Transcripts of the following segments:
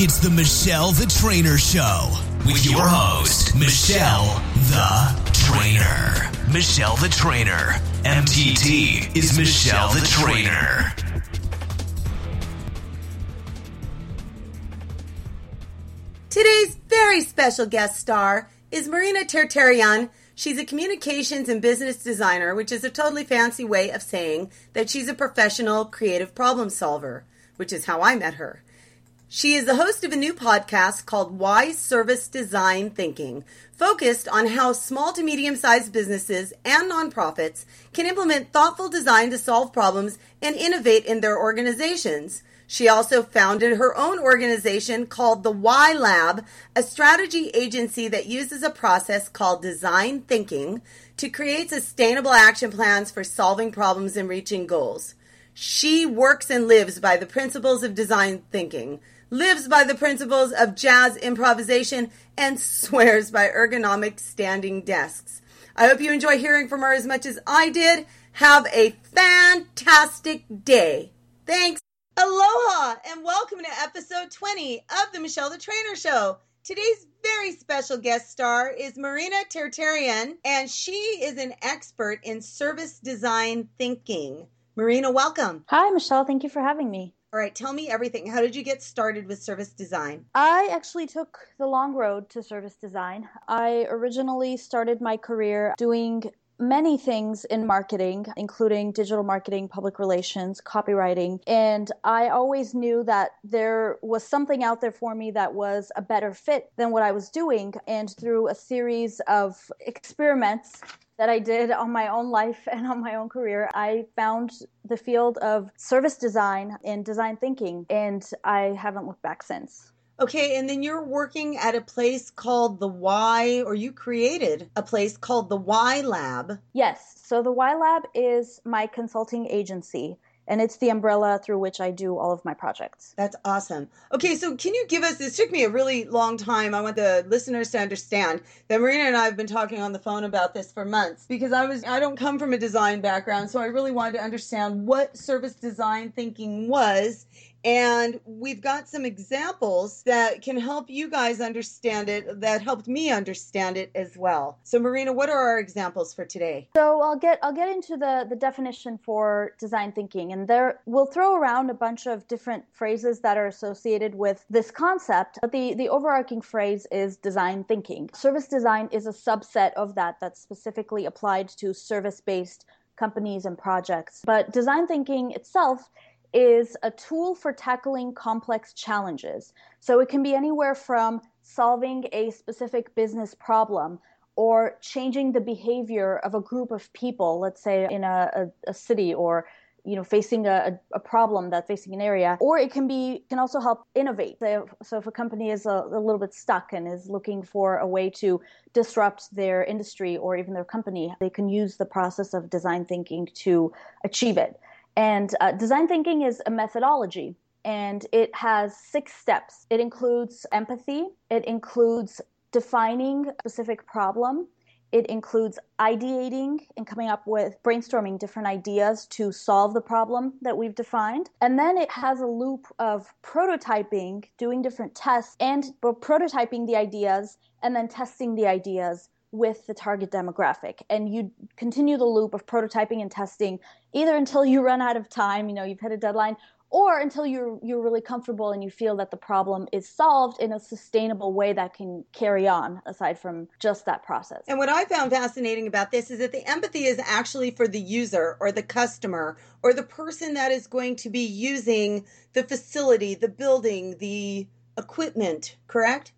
It's the Michelle the Trainer Show with your host, Michelle the Trainer. Michelle the Trainer. MTT is Michelle the Trainer. Today's very special guest star is Marina Terterian. She's a communications and business designer, which is a totally fancy way of saying that she's a professional creative problem solver, which is how I met her. She is the host of a new podcast called Why Service Design Thinking, focused on how small to medium sized businesses and nonprofits can implement thoughtful design to solve problems and innovate in their organizations. She also founded her own organization called the Y Lab, a strategy agency that uses a process called design thinking to create sustainable action plans for solving problems and reaching goals. She works and lives by the principles of design thinking, lives by the principles of jazz improvisation, and swears by ergonomic standing desks. I hope you enjoy hearing from her as much as I did. Have a fantastic day. Thanks. Aloha and welcome to episode 20 of the Michelle the Trainer Show. Today's very special guest star is Marina Terterian, and she is an expert in service design thinking. Marina, welcome. Hi, Michelle. Thank you for having me. All right, tell me everything. How did you get started with service design? I actually took the long road to service design. I originally started my career doing many things in marketing, including digital marketing, public relations, copywriting. And I always knew that there was something out there for me that was a better fit than what I was doing. And through a series of experiments, that I did on my own life and on my own career, I found the field of service design and design thinking, and I haven't looked back since. Okay, and then you're working at a place called the Y, or you created a place called the Y Lab. Yes. So the Y Lab is my consulting agency and it's the umbrella through which I do all of my projects. That's awesome. Okay, so can you give us this took me a really long time. I want the listeners to understand that Marina and I have been talking on the phone about this for months because I was I don't come from a design background, so I really wanted to understand what service design thinking was and we've got some examples that can help you guys understand it, that helped me understand it as well. So Marina, what are our examples for today? So I'll get I'll get into the, the definition for design thinking. And there we'll throw around a bunch of different phrases that are associated with this concept. But the, the overarching phrase is design thinking. Service design is a subset of that that's specifically applied to service-based companies and projects. But design thinking itself is a tool for tackling complex challenges. So it can be anywhere from solving a specific business problem or changing the behavior of a group of people, let's say in a, a, a city or you know facing a, a problem that's facing an area. Or it can be can also help innovate. So, so if a company is a, a, little bit stuck and is looking for a way to disrupt their industry or even their company they can use the process of design thinking to achieve it and uh, design thinking is a methodology and it has six steps. It includes empathy, it includes defining a specific problem, it includes ideating and coming up with brainstorming different ideas to solve the problem that we've defined. And then it has a loop of prototyping, doing different tests, and prototyping the ideas and then testing the ideas with the target demographic and you continue the loop of prototyping and testing either until you run out of time you know you've hit a deadline or until you're you're really comfortable and you feel that the problem is solved in a sustainable way that can carry on aside from just that process. And what I found fascinating about this is that the empathy is actually for the user or the customer or the person that is going to be using the facility, the building, the equipment, correct?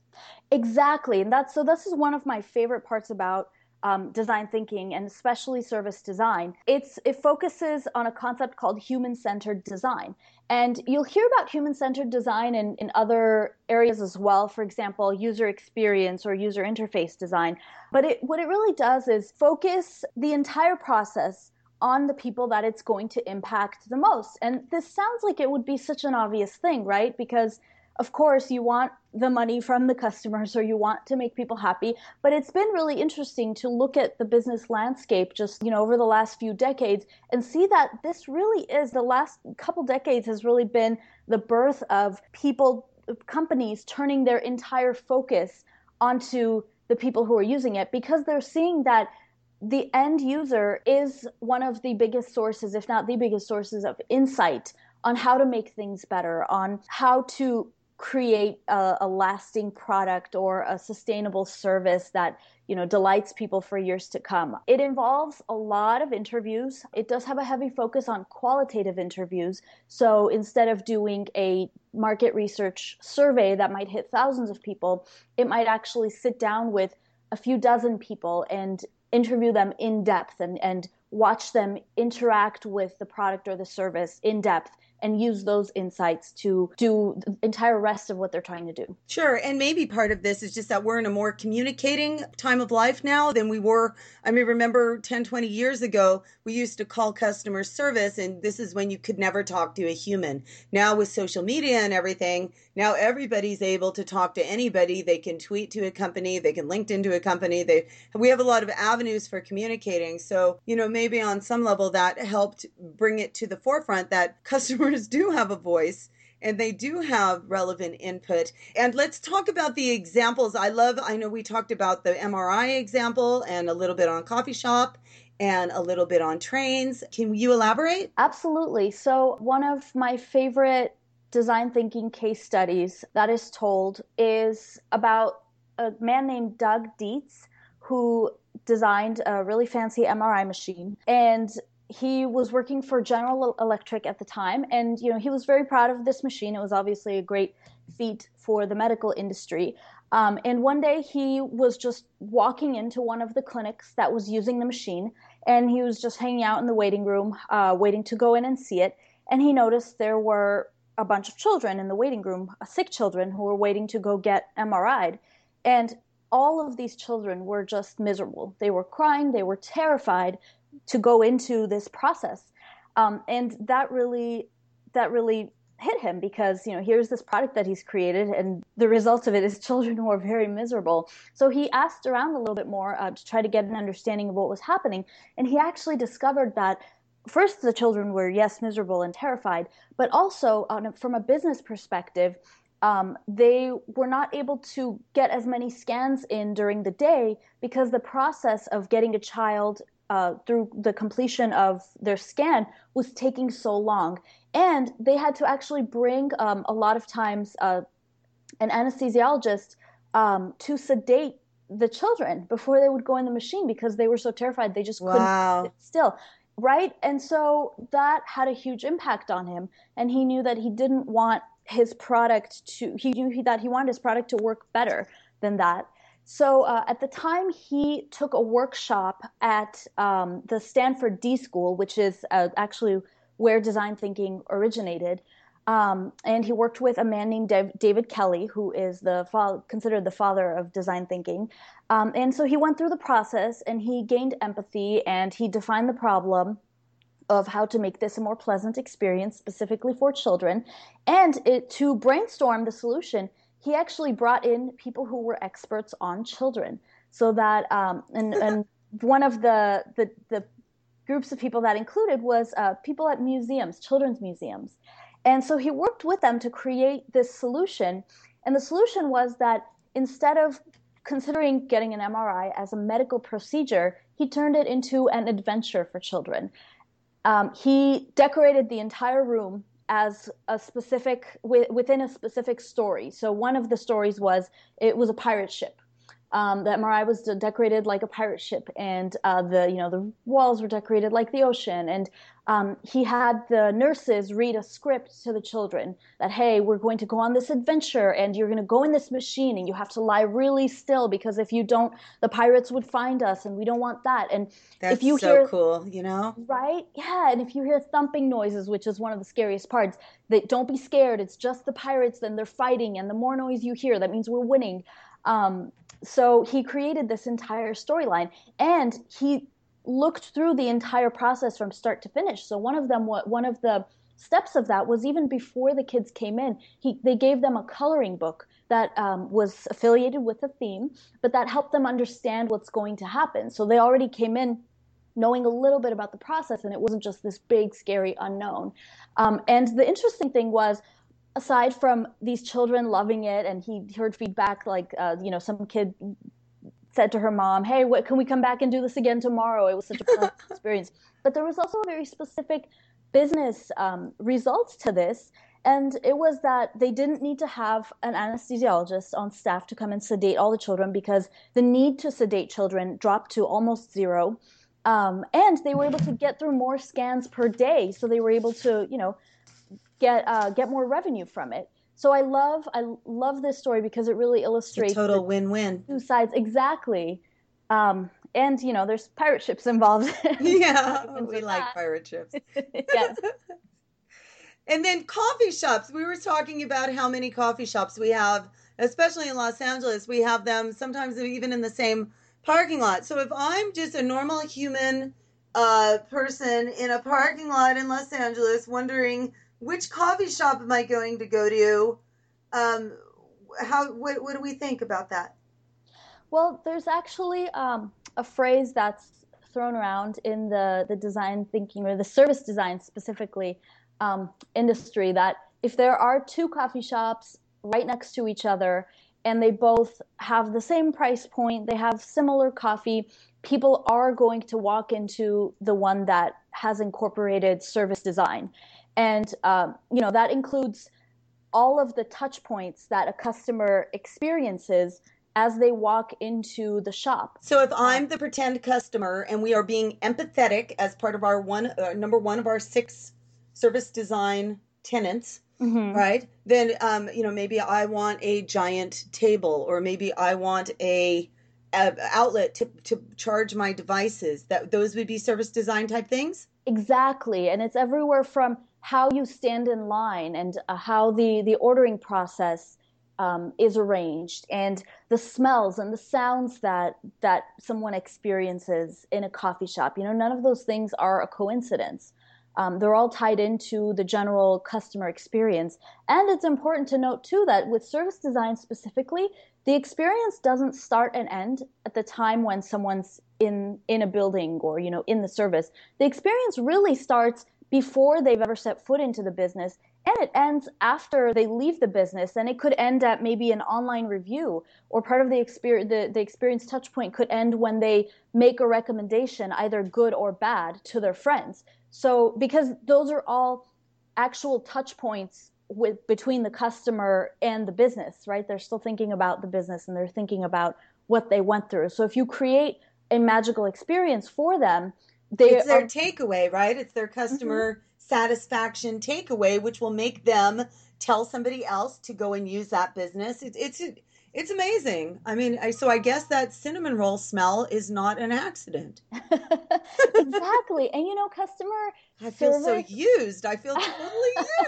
Exactly. And that's so this is one of my favorite parts about um, design thinking and especially service design. It's it focuses on a concept called human-centered design. And you'll hear about human-centered design in, in other areas as well, for example, user experience or user interface design. But it, what it really does is focus the entire process on the people that it's going to impact the most. And this sounds like it would be such an obvious thing, right? Because of course you want the money from the customers or you want to make people happy but it's been really interesting to look at the business landscape just you know over the last few decades and see that this really is the last couple decades has really been the birth of people companies turning their entire focus onto the people who are using it because they're seeing that the end user is one of the biggest sources, if not the biggest sources of insight on how to make things better, on how to create a, a, lasting product or a sustainable service that you know delights people for years to come. It involves a lot of interviews. It does have a heavy focus on qualitative interviews. So instead of doing a market research survey that might hit thousands of people it might actually sit down with a few dozen people and interview them in depth and, and watch them interact with the product or the service in depth and use those insights to do the entire rest of what they're trying to do. Sure. And maybe part of this is just that we're in a more communicating time of life now than we were. I mean, remember 10, 20 years ago, we used to call customer service, and this is when you could never talk to a human. Now, with social media and everything, now everybody's able to talk to anybody. They can tweet to a company, they can LinkedIn to a company. They we have a lot of avenues for communicating. So, you know, maybe on some level that helped bring it to the forefront that customers do have a voice and they do have relevant input. And let's talk about the examples. I love, I know we talked about the MRI example and a little bit on coffee shop and a little bit on trains. Can you elaborate? Absolutely. So, one of my favorite design thinking case studies that is told is about a man named Doug Dietz who designed a really fancy MRI machine and he was working for General Electric at the time and you know he was very proud of this machine. It was obviously a great feat for the medical industry. Um, and one day he was just walking into one of the clinics that was using the machine and he was just hanging out in the waiting room uh, waiting to go in and see it. And he noticed there were a bunch of children in the waiting room, uh, sick children who were waiting to go get MRI'd. And all of these children were just miserable. They were crying, they were terrified to go into this process. Um, and that really, that really hit him because you know here's this product that he's created and the result of it is children who are very miserable so he asked around a little bit more uh, to try to get an understanding of what was happening and he actually discovered that first the children were yes miserable and terrified but also from a business perspective um, they were not able to get as many scans in during the day because the process of getting a child uh, through the completion of their scan was taking so long and they had to actually bring um, a lot of times uh, an anesthesiologist um, to sedate the children before they would go in the machine because they were so terrified they just couldn't sit still right? And so that had a huge impact on him. And he knew that he didn't want his product to, he knew that he wanted his product to work better than that. So uh, at the time, he took a workshop at um, the Stanford D School, which is uh, actually where design thinking originated. Um, and he worked with a man named David Kelley, who is the fa- considered the father of design thinking. Um, and so he went through the process and he gained empathy and he defined the problem of how to make this a more pleasant experience specifically for children. And it, to brainstorm the solution, he actually brought in people who were experts on children. So that, um, and, and one of the, the, the groups of people that included was uh, people at museums, children's museums. And so he worked with them to create this solution. And the solution was that instead of considering getting an MRI as a medical procedure, he turned it into an adventure for children. Um, he decorated the entire room as a specific within a specific story. So one of the stories was it was a pirate ship. Um, the MRI was decorated like a pirate ship, and uh, the you know the walls were decorated like the ocean, and um, he had the nurses read a script to the children that, hey, we're going to go on this adventure and you're going to go in this machine and you have to lie really still because if you don't, the pirates would find us and we don't want that. And That's if you so hear, cool, you know? Right? Yeah. And if you hear thumping noises, which is one of the scariest parts, that don't be scared. It's just the pirates, then they're fighting. And the more noise you hear, that means we're winning. Um, so he created this entire storyline and he looked through the entire process from start to finish. So one of them, one of the steps of that was even before the kids came in, he, they gave them a coloring book that um, was affiliated with a theme, but that helped them understand what's going to happen. So they already came in knowing a little bit about the process, and it wasn't just this big, scary unknown. Um, and the interesting thing was, aside from these children loving it, and he heard feedback like, uh, you know, some kid said to her mom, "Hey, what, can we come back and do this again tomorrow?" It was such a fun experience. But there was also a very specific business um, results to this, and it was that they didn't need to have an anesthesiologist on staff to come and sedate all the children because the need to sedate children dropped to almost zero. Um, and they were able to get through more scans per day, so they were able to, you know, get uh, get more revenue from it. So I love I love this story because it really illustrates total win-win. Two sides exactly. Um, and you know, there's pirate ships involved. yeah, we like that. pirate ships. yes. and then coffee shops. We were talking about how many coffee shops we have, especially in Los Angeles. We have them sometimes even in the same parking lot. So if I'm just a normal human uh, person in a parking lot in Los Angeles wondering which coffee shop am I going to go to? Um, how what, what do we think about that? Well, there's actually um, a phrase that's thrown around in the the design thinking or the service design specifically um, industry that if there are two coffee shops right next to each other and they both have the same price point, they have similar coffee, people are going to walk into the one that has incorporated service design. And, um, you know, that includes all of the touch points that a customer experiences as they walk into the shop. So if I'm the pretend customer and we are being empathetic as part of our one uh, number one of our six service design tenants, mm-hmm. right? Then um, you know maybe I want a giant table or maybe I want a, a outlet to to charge my devices. That those would be service design type things. Exactly, and it's everywhere from how you stand in line and uh, how the the ordering process um, is arranged and the smells and the sounds that that someone experiences in a coffee shop. You know none of those things are a coincidence. Um, they're all tied into the general customer experience. And it's important to note too that with service design specifically the experience doesn't start and end at the time when someone's in in a building or you know in the service. The experience really starts before they've ever set foot into the business and it ends after they leave the business and it could end at maybe an online review or part of the experience the, the experience touch point could end when they make a recommendation either good or bad to their friends. So because those are all actual touch points with between the customer and the business right? They're still thinking about the business and they're thinking about what they went through. So if you create a magical experience for them they it's their are, takeaway, right? It's their customer mm-hmm. satisfaction takeaway, which will make them tell somebody else to go and use that business. It's it's it's amazing. I mean, I, so I guess that cinnamon roll smell is not an accident. exactly. And you know, customer I feel service, so used. I feel totally used.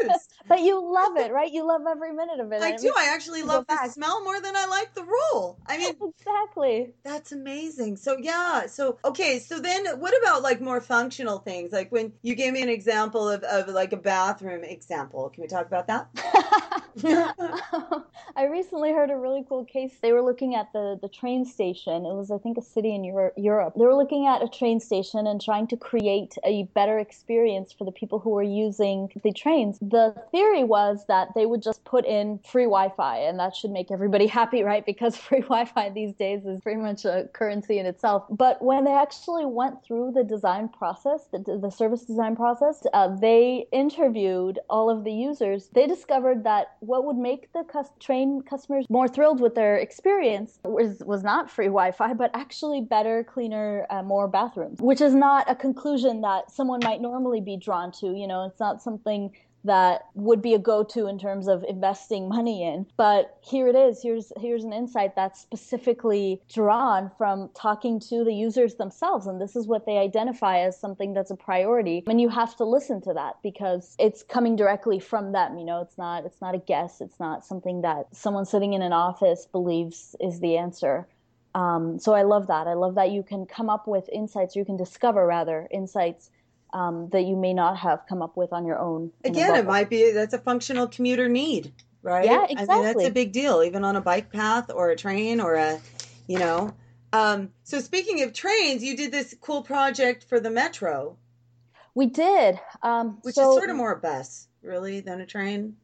Love it, right? You love every minute of it. I do. I actually love the smell more than I like the roll. I mean, exactly. That's amazing. So yeah. So okay. So then, what about like more functional things? Like when you gave me an example of, of like a bathroom example. Can we talk about that? I recently heard a really cool case. They were looking at the, the train station. It was, I think, a city in Euro- Europe. They were looking at a train station and trying to create a better experience for the people who were using the trains. The theory was that they would just put in free Wi Fi, and that should make everybody happy, right? Because free Wi Fi these days is pretty much a currency in itself. But when they actually went through the design process, the, the service design process, uh, they interviewed all of the users. They discovered that what would make the cus- train customers more thrilled with their experience was was not free Wi-Fi, but actually better, cleaner, uh, more bathrooms, which is not a conclusion that someone might normally be drawn to. You know, it's not something that would be a go-to in terms of investing money in. But here it is. Here's here's an insight that's specifically drawn from talking to the users themselves. And this is what they identify as something that's a priority. And you have to listen to that because it's coming directly from them. You know it's not it's not a guess. It's not something that someone sitting in an office believes is the answer. Um, so i love that. I love that you can come up with insights. You can discover rather insights um, that you may not have come up with on your own. Again, it might be that's a functional commuter need, right? Yeah, exactly. I mean, that's a big deal, even on a bike path or a train or a, you know. Um, so speaking of trains, you did this cool project for the metro. We did, um, which so, is sort of more a bus, really, than a train.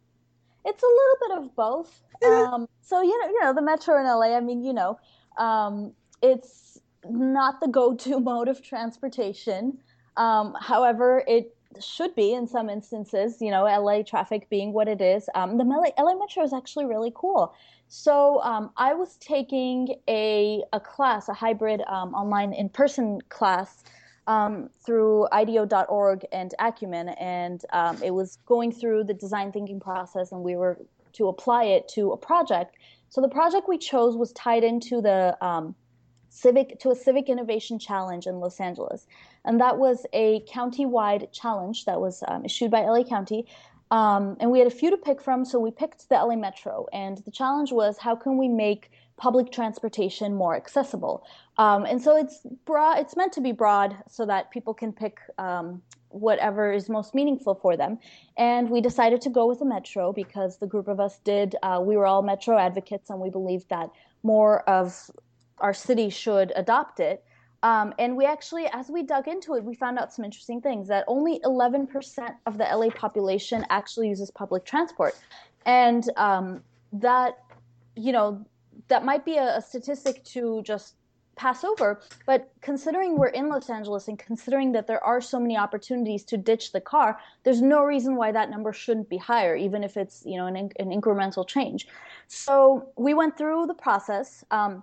it's a little bit of both. um, so you know, you know, the metro in LA. I mean, you know, um, it's not the go-to mode of transportation. Um, however, it should be in some instances. You know, LA traffic being what it is. Um, the LA, LA Metro is actually really cool. So um, I was taking a a class, a hybrid um, online in-person class um, through IDEO.org and Acumen, and um, it was going through the design thinking process, and we were to apply it to a project. So the project we chose was tied into the um, civic to a civic innovation challenge in Los Angeles, and that was a county-wide challenge that was um, issued by LA County. Um, and we had a few to pick from, so we picked the LA Metro. And the challenge was how can we make public transportation more accessible. Um, and so it's broad, it's meant to be broad so that people can pick um, whatever is most meaningful for them. And we decided to go with the metro because the group of us did, uh, we were all metro advocates and we believed that more of our city should adopt it. Um, and we actually, as we dug into it, we found out some interesting things that only 11% of the LA population actually uses public transport. And um, that, you know, that might be a, a statistic to just pass over. But considering we're in Los Angeles and considering that there are so many opportunities to ditch the car, there's no reason why that number shouldn't be higher, even if it's you know an, an incremental change. So we went through the process. Um,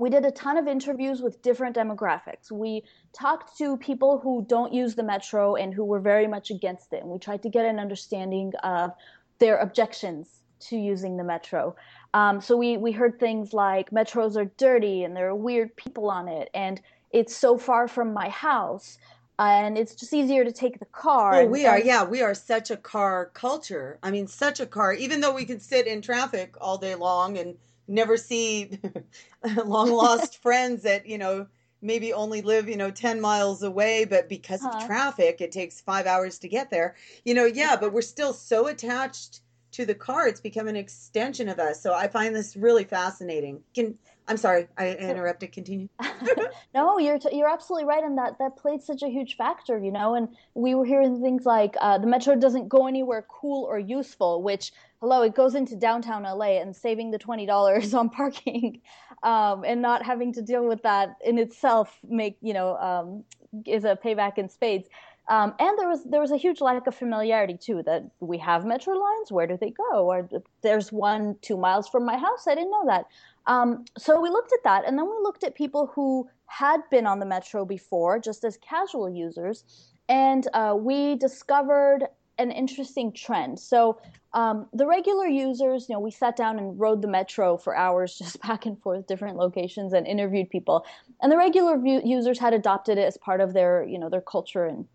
we did a ton of interviews with different demographics. We talked to people who don't use the metro and who were very much against it, and we tried to get an understanding of their objections to using the metro. Um, so we we heard things like metros are dirty and there are weird people on it, and it's so far from my house, and it's just easier to take the car. Oh, we are, yeah, we are such a car culture. I mean, such a car. Even though we can sit in traffic all day long and never see long lost friends that you know maybe only live you know 10 miles away but because huh. of uh-huh. traffic it takes five hours to get there you know yeah but we're still so attached to the car. It's become an extension of us. So I find this really fascinating. Can I'm sorry, I interrupted. Continue. no, you're t- you're absolutely right, and that that played such a huge factor, you know. And we were hearing things like uh, the metro doesn't go anywhere cool or useful, which hello, it goes into downtown LA and saving the twenty dollars on parking, um, and not having to deal with that in itself make you know um, is a payback in spades. Um, and there was there was a huge lack of familiarity too. That we have metro lines, where do they go? Or there's one two miles from my house. I didn't know that. Um, so we looked at that, and then we looked at people who had been on the metro before, just as casual users, and uh, we discovered an interesting trend. So um, the regular users, you know, we sat down and rode the metro for hours, just back and forth, different locations, and interviewed people. And the regular users had adopted it as part of their, you know, their culture and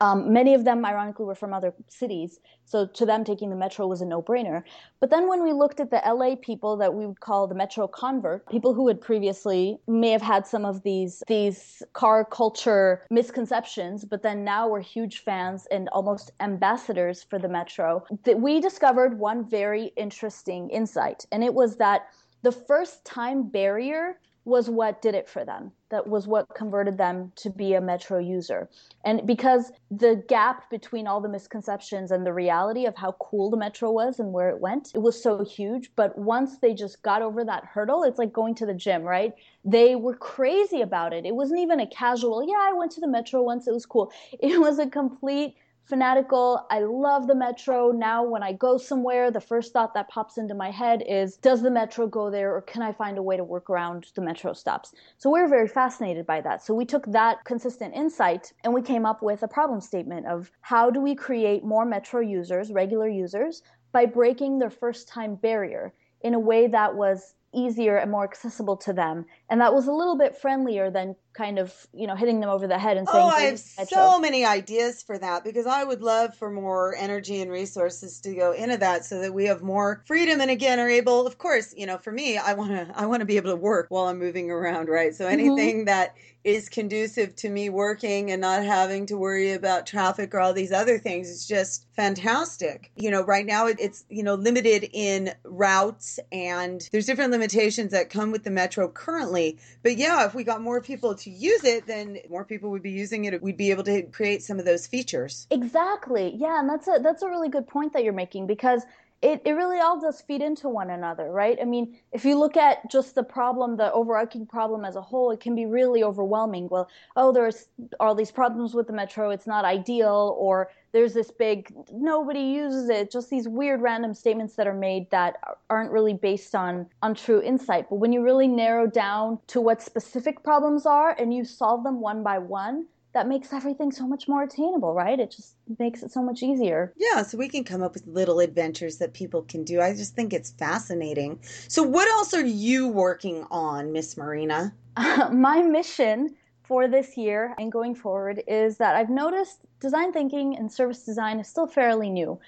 um, many of them, ironically, were from other cities, so to them, taking the metro was a no-brainer. But then, when we looked at the LA people that we would call the metro convert, people who had previously may have had some of these these car culture misconceptions, but then now were huge fans and almost ambassadors for the metro, that we discovered one very interesting insight, and it was that the first time barrier was what did it for them. That was what converted them to be a Metro user. And because the gap between all the misconceptions and the reality of how cool the Metro was and where it went, it was so huge. But once they just got over that hurdle, it's like going to the gym, right? They were crazy about it. It wasn't even a casual, yeah, I went to the Metro once, it was cool. It was a complete fanatical. I love the metro. Now, when I go somewhere, the first thought that pops into my head is Does the metro go there, or can I find a way to work around the metro stops? So, we're very fascinated by that. So, we took that consistent insight and we came up with a problem statement of how do we create more metro users, regular users, by breaking their first time barrier in a way that was easier and more accessible to them. And that was a little bit friendlier than kind of, you know, hitting them over the head and saying, Oh, I have so many ideas for that because I would love for more energy and resources to go into that so that we have more freedom and again are able, of course, you know, for me, I want to I want to be able to work while I'm moving around, right? So mm-hmm. anything mm-hmm. that is conducive to me working and not having to worry about traffic or all these other things is just fantastic. You know, right now it's, you know, limited in routes and there's different limitations that come with the metro currently. But yeah, if we got more people to use it, then more people would be using it. We'd be able to create some of those features. Exactly. Yeah, and that's a that's a really good point that you're making because it, it really all does feed into one another, right? I mean, if you look at just the problem, the overarching problem as a whole, it can be really overwhelming. Well, oh, there's all these problems with the metro, it's not ideal, or there's this big, nobody uses it, just these weird random statements that are made that aren't really based on, on true insight. But when you really narrow down to what specific problems are and you solve them one by one, that makes everything so much more attainable, right? It just makes it so much easier. Yeah, so we can come up with little adventures that people can do. I just think it's fascinating. So, what else are you working on, Miss Marina? Uh, my mission for this year and going forward is that I've noticed design thinking and service design is still fairly new.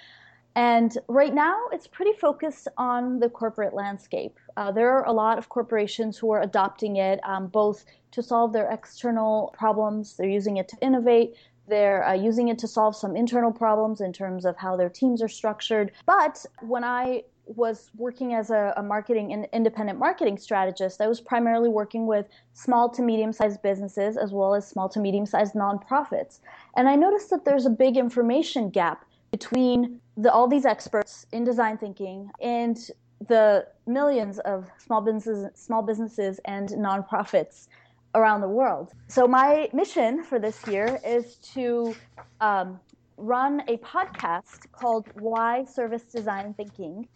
And right now, it's pretty focused on the corporate landscape. Uh, there are a lot of corporations who are adopting it, um, both to solve their external problems, they're using it to innovate, they're uh, using it to solve some internal problems in terms of how their teams are structured. But when I was working as a, a marketing and independent marketing strategist, I was primarily working with small to medium sized businesses as well as small to medium sized nonprofits. And I noticed that there's a big information gap between the, all these experts in design thinking and the millions of small businesses, small businesses and nonprofits around the world. So my mission for this year is to um, run a podcast called Why Service Design Thinking.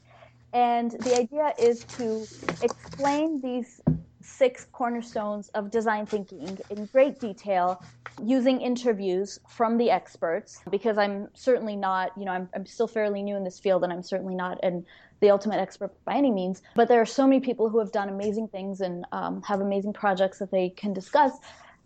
And the idea is to explain these six cornerstones of design thinking in great detail using interviews from the experts because I'm certainly not, you know, I'm, I'm still fairly new in this field and I'm certainly not an, the ultimate expert by any means. But there are so many people who have done amazing things and um, have amazing projects that they can discuss.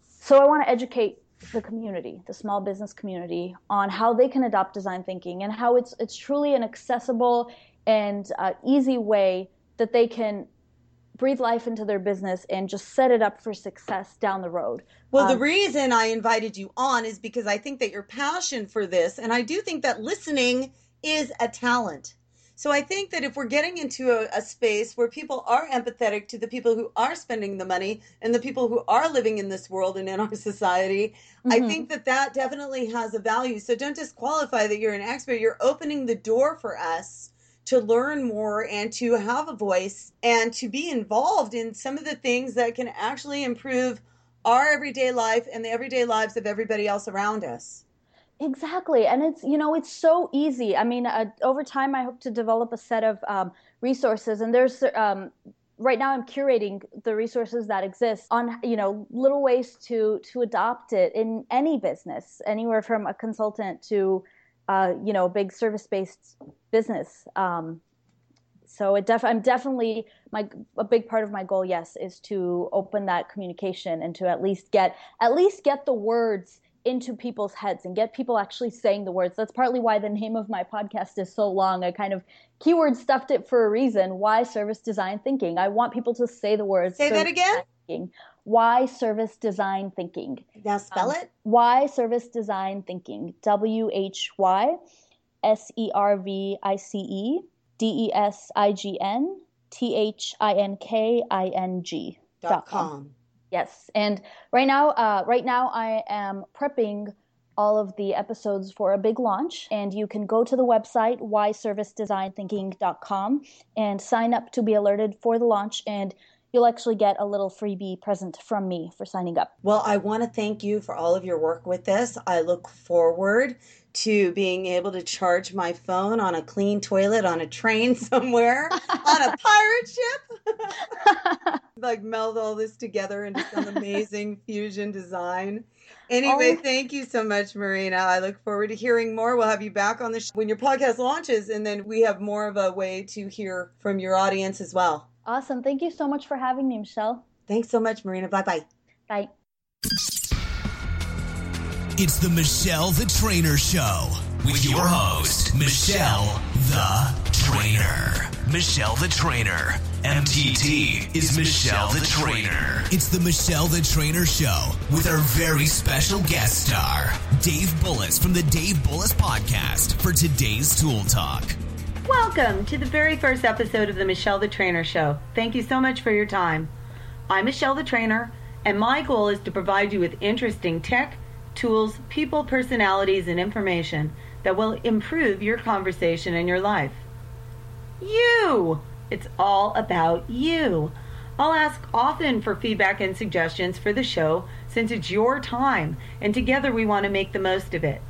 So I want to educate the community, the small business community, on how they can adopt design thinking and how it's it's truly an accessible and uh, easy way that they can breathe life into their business and just set it up for success down the road. Well, um, the reason I invited you on is because I think that your passion for this, and I do think that listening is a talent. So I think that if we're getting into a, a, space where people are empathetic to the people who are spending the money and the people who are living in this world and in our society, mm-hmm. I think that that definitely has a value. So don't disqualify that you're an expert. You're opening the door for us to learn more and to have a voice and to be involved in some of the things that can actually improve our everyday life and the everyday lives of everybody else around us. Exactly. And it's, you know, it's so easy. I mean, uh, over time, I hope to develop a set of um, resources. And there's, um, right now, I'm curating the resources that exist on, you know, little ways to, to adopt it in any business, anywhere from a consultant to, uh, you know, big service-based business. Um, so it def- I'm definitely my a big part of my goal. Yes, is to open that communication and to at least get at least get the words into people's heads and get people actually saying the words. That's partly why the name of my podcast is so long. I kind of keyword stuffed it for a reason. Why service design thinking? I want people to say the words. Say that again. Thinking. Why service design thinking? Now spell um, it. Why service design thinking? W H Y S E R V I C E D E S I G N T H I N K I N G dot com. Yes, and right now, uh, right now I am prepping all of the episodes for a big launch, and you can go to the website whyservicedesignThinking.com and sign up to be alerted for the launch and you'll actually get a little freebie present from me for signing up. Well, I want to thank you for all of your work with this. I look forward to being able to charge my phone on a clean toilet on a train somewhere on a pirate ship. like meld all this together into some amazing fusion design. Anyway, oh. thank you so much, Marina. I look forward to hearing more. We'll have you back on the show when your podcast launches, and then we have more of a way to hear from your audience as well. Awesome. Thank you so much for having me, Michelle. Thanks so much, Marina. Bye bye. Bye. It's the Michelle the Trainer Show with your host, Michelle the Trainer. Michelle the Trainer. MTT is Michelle the Trainer. It's the Michelle the Trainer Show with our very special guest star, Dave Bullis from the Dave Bullis Podcast for today's Tool Talk. Welcome to the very first episode of the Michelle the Trainer Show. Thank you so much for your time. I'm Michelle the Trainer, and my goal is to provide you with interesting tech, tools, people, personalities, and information that will improve your conversation and your life. You! It's all about you. I'll ask often for feedback and suggestions for the show since it's your time, and together we want to make the most of it.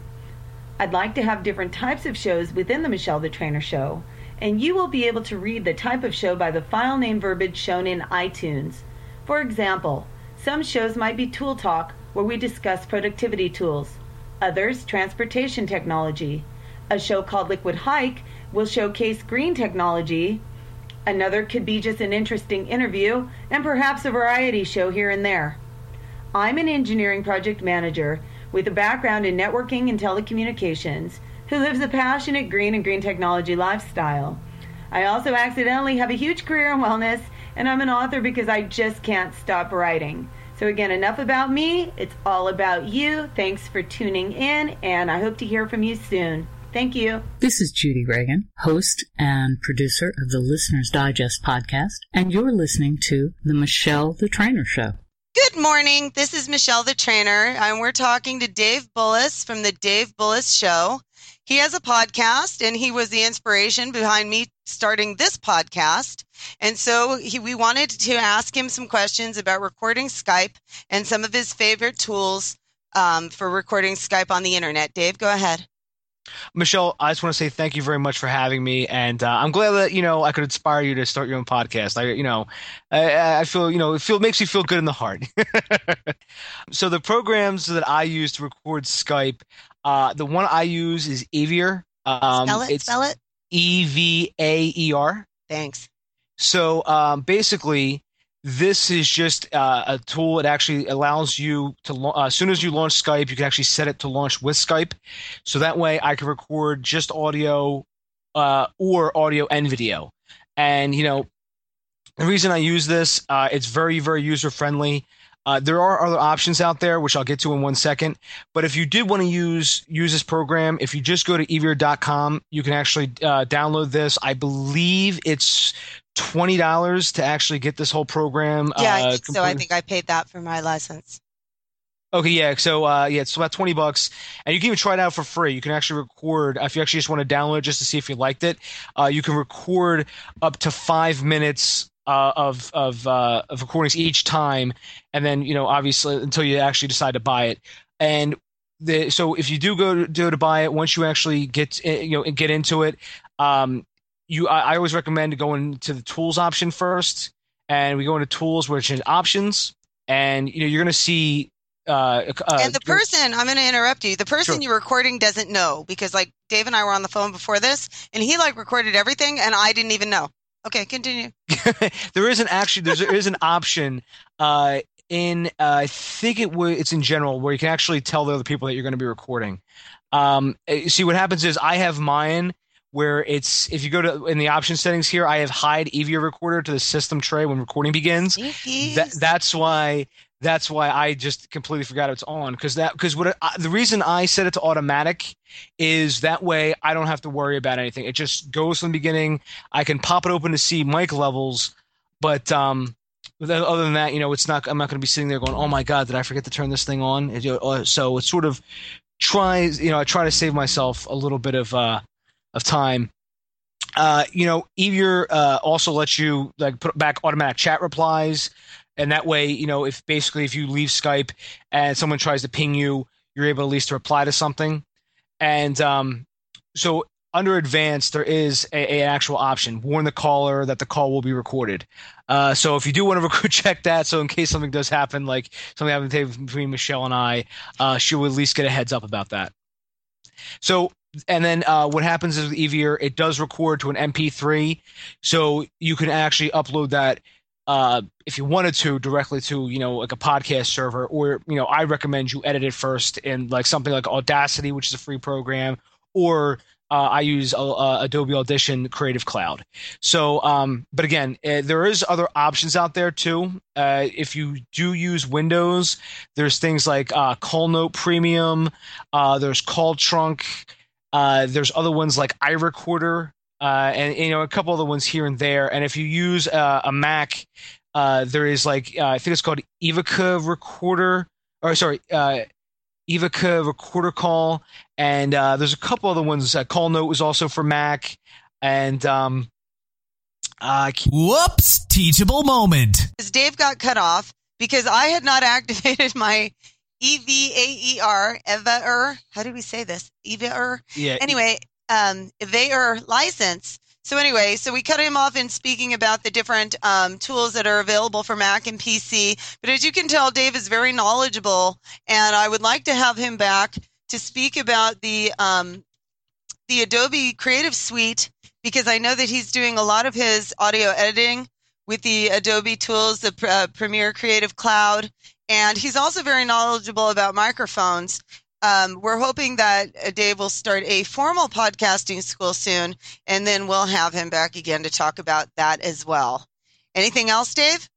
I'd like to have different types of shows within the Michelle the Trainer Show, and you will be able to read the type of show by the file name verbiage shown in iTunes. For example, some shows might be Tool Talk, where we discuss productivity tools, others, transportation technology. A show called Liquid Hike will showcase green technology Another could be just an interesting interview and perhaps a variety show here and there. I'm an engineering project manager with a background in networking and telecommunications who lives a passionate green and green technology lifestyle. I also accidentally have a huge career in wellness and I'm an author because I just can't stop writing. So, again, enough about me. It's all about you. Thanks for tuning in, and I hope to hear from you soon. Thank you. This is Judy Reagan, host and producer of the Listener's Digest podcast, and you're listening to The Michelle the Trainer Show. Good morning. This is Michelle the Trainer, and we're talking to Dave Bullis from The Dave Bullis Show. He has a podcast, and he was the inspiration behind me starting this podcast. And so he, we wanted to ask him some questions about recording Skype and some of his favorite tools um, for recording Skype on the internet. Dave, go ahead. Michelle, I just want to say thank you very much for having me, and uh, I'm glad that you know I could inspire you to start your own podcast. I, you know, I, I feel you know it feel makes me feel good in the heart. so the programs that I use to record Skype, uh, the one I use is Evaer. Um, spell it. Spell it. E V A E R. Thanks. So um, basically, this is just uh, a tool It actually allows you to uh, as soon as you launch skype you can actually set it to launch with skype so that way i can record just audio uh, or audio and video and you know the reason i use this uh, it's very very user friendly uh, there are other options out there, which I'll get to in one second. But if you did want to use use this program, if you just go to evaer.com, you can actually uh, download this. I believe it's twenty dollars to actually get this whole program. Yeah, uh, so. I think I paid that for my license. Okay, yeah. So uh, yeah, it's about twenty bucks, and you can even try it out for free. You can actually record if you actually just want to download just to see if you liked it. Uh, you can record up to five minutes uh, of of uh, of recordings each time, and then you know obviously until you actually decide to buy it. And the, so if you do go to, go to buy it, once you actually get eh, you know get into it, um, you I, I always recommend going to the tools option first, and we go into tools, which is options, and you know you're going to see uh, uh, and the person, I'm going to interrupt you. The person sure. you're recording doesn't know because, like, Dave and I were on the phone before this, and he like recorded everything, and I didn't even know. Okay, continue. there is an actually there is an option uh, in uh, I think it w- it's in general where you can actually tell the other people that you're going to be recording. Um, eh, see what happens is I have mine where it's if you go to in the option settings here, I have hide Evaer recorder to the system tray when recording begins. That, that's why that's why I just completely forgot it's on because that because what I, the reason I set it to automatic is that way I don't have to worry about anything. It just goes from the beginning. I can pop it open to see mic levels, but um, other than that, you know, it's not. I'm not going to be sitting there going, "Oh my god, did I forget to turn this thing on?" Uh, so it sort of tries. You know, I try to save myself a little bit of uh, of time. Uh, you know, Evaer uh, also lets you like put back automatic chat replies and that way, you know, if basically if you leave Skype and someone tries to ping you, you're able at least to reply to something. And um, so under advanced, there is a, a, actual option: warn the caller that the call will be recorded. Uh, so if you do want to record, check that. So in case something does happen, like something happened between Michelle and I, uh, she will at least get a heads up about that. So and then uh, what happens is with Evaer, it does record to an MP3, so you can actually upload that uh, if you wanted to directly to you know like a podcast server or you know i recommend you edit it first in like something like audacity which is a free program or uh, I use uh, uh Adobe Audition Creative Cloud. So, um, but again, uh, there is other options out there too. Uh, if you do use Windows, there's things like uh, Call Note Premium. there's Call Trunk. there's other ones like iRecorder uh, and you know a couple of the ones here and there. And if you use uh, a Mac, uh, there is like uh, I think it's called Evoca Recorder, or sorry, uh, Evoca Recorder Call, and uh, there's a couple other ones. Call Note was also for Mac, and um, Uh, Whoops! Teachable moment. Dave got cut off because I had not activated my E V A E R EVAR. How do we say this? EVAR. yeah. Anyway, um, EVAR license. So anyway, so we cut him off in speaking about the different um, tools that are available for Mac and PC. But as you can tell, Dave is very knowledgeable, and I would like to have him back to speak about the um, the Adobe Creative Suite because I know that he's doing a lot of his audio editing with the Adobe tools, the uh, Premiere Creative Cloud, and he's also very knowledgeable about microphones. Um, we're hoping that uh, Dave will start a formal podcasting school soon, and then we'll have him back again to talk about that as well. Anything else, Dave?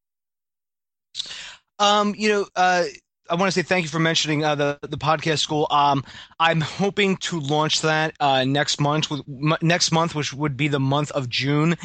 Um, you know, uh, I want to say thank you for mentioning uh, the the podcast school. Um, I'm hoping to launch that uh, next month. With m- next month, which would be the month of June,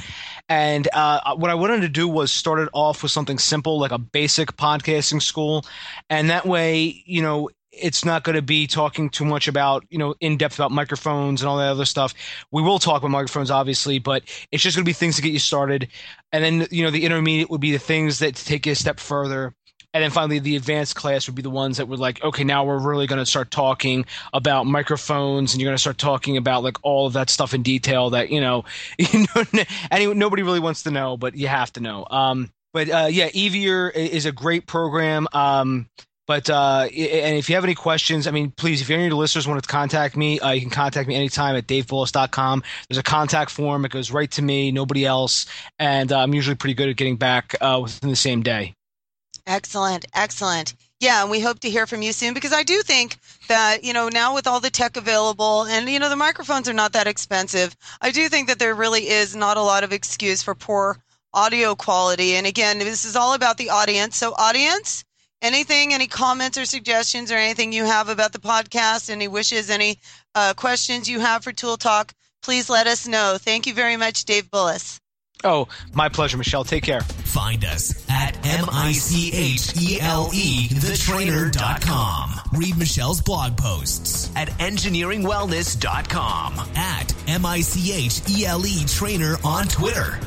and uh, what I wanted to do was start it off with something simple, like a basic podcasting school, and that way, you know, it's not going to be talking too much about you know in depth about microphones and all that other stuff. We will talk about microphones, obviously, but it's just going to be things to get you started, and then you know the intermediate would be the things that take you a step further. And then finally, the advanced class would be the ones that were like, okay, now we're really going to start talking about microphones, and you're going to start talking about like all of that stuff in detail that you know, you nobody really wants to know, but you have to know. Um, but uh, yeah, Evier is a great program. Um, but uh, and if you have any questions, I mean, please, if any of your listeners want to contact me, uh, you can contact me anytime at davebullis.com. There's a contact form; it goes right to me, nobody else, and uh, I'm usually pretty good at getting back uh, within the same day. Excellent, excellent. Yeah, and we hope to hear from you soon because I do think that, you know, now with all the tech available and, you know, the microphones are not that expensive, I do think that there really is not a lot of excuse for poor audio quality. And again, this is all about the audience. So, audience, anything, any comments or suggestions or anything you have about the podcast, any wishes, any uh, questions you have for Tool Talk, please let us know. Thank you very much, Dave Bullis. Oh, my pleasure, Michele. Take care. Find us at M-I-C-H-E-L-E, thetrainer.com. Read Michele's blog posts at engineeringwellness.com, at M-I-C-H-E-L-E trainer on Twitter,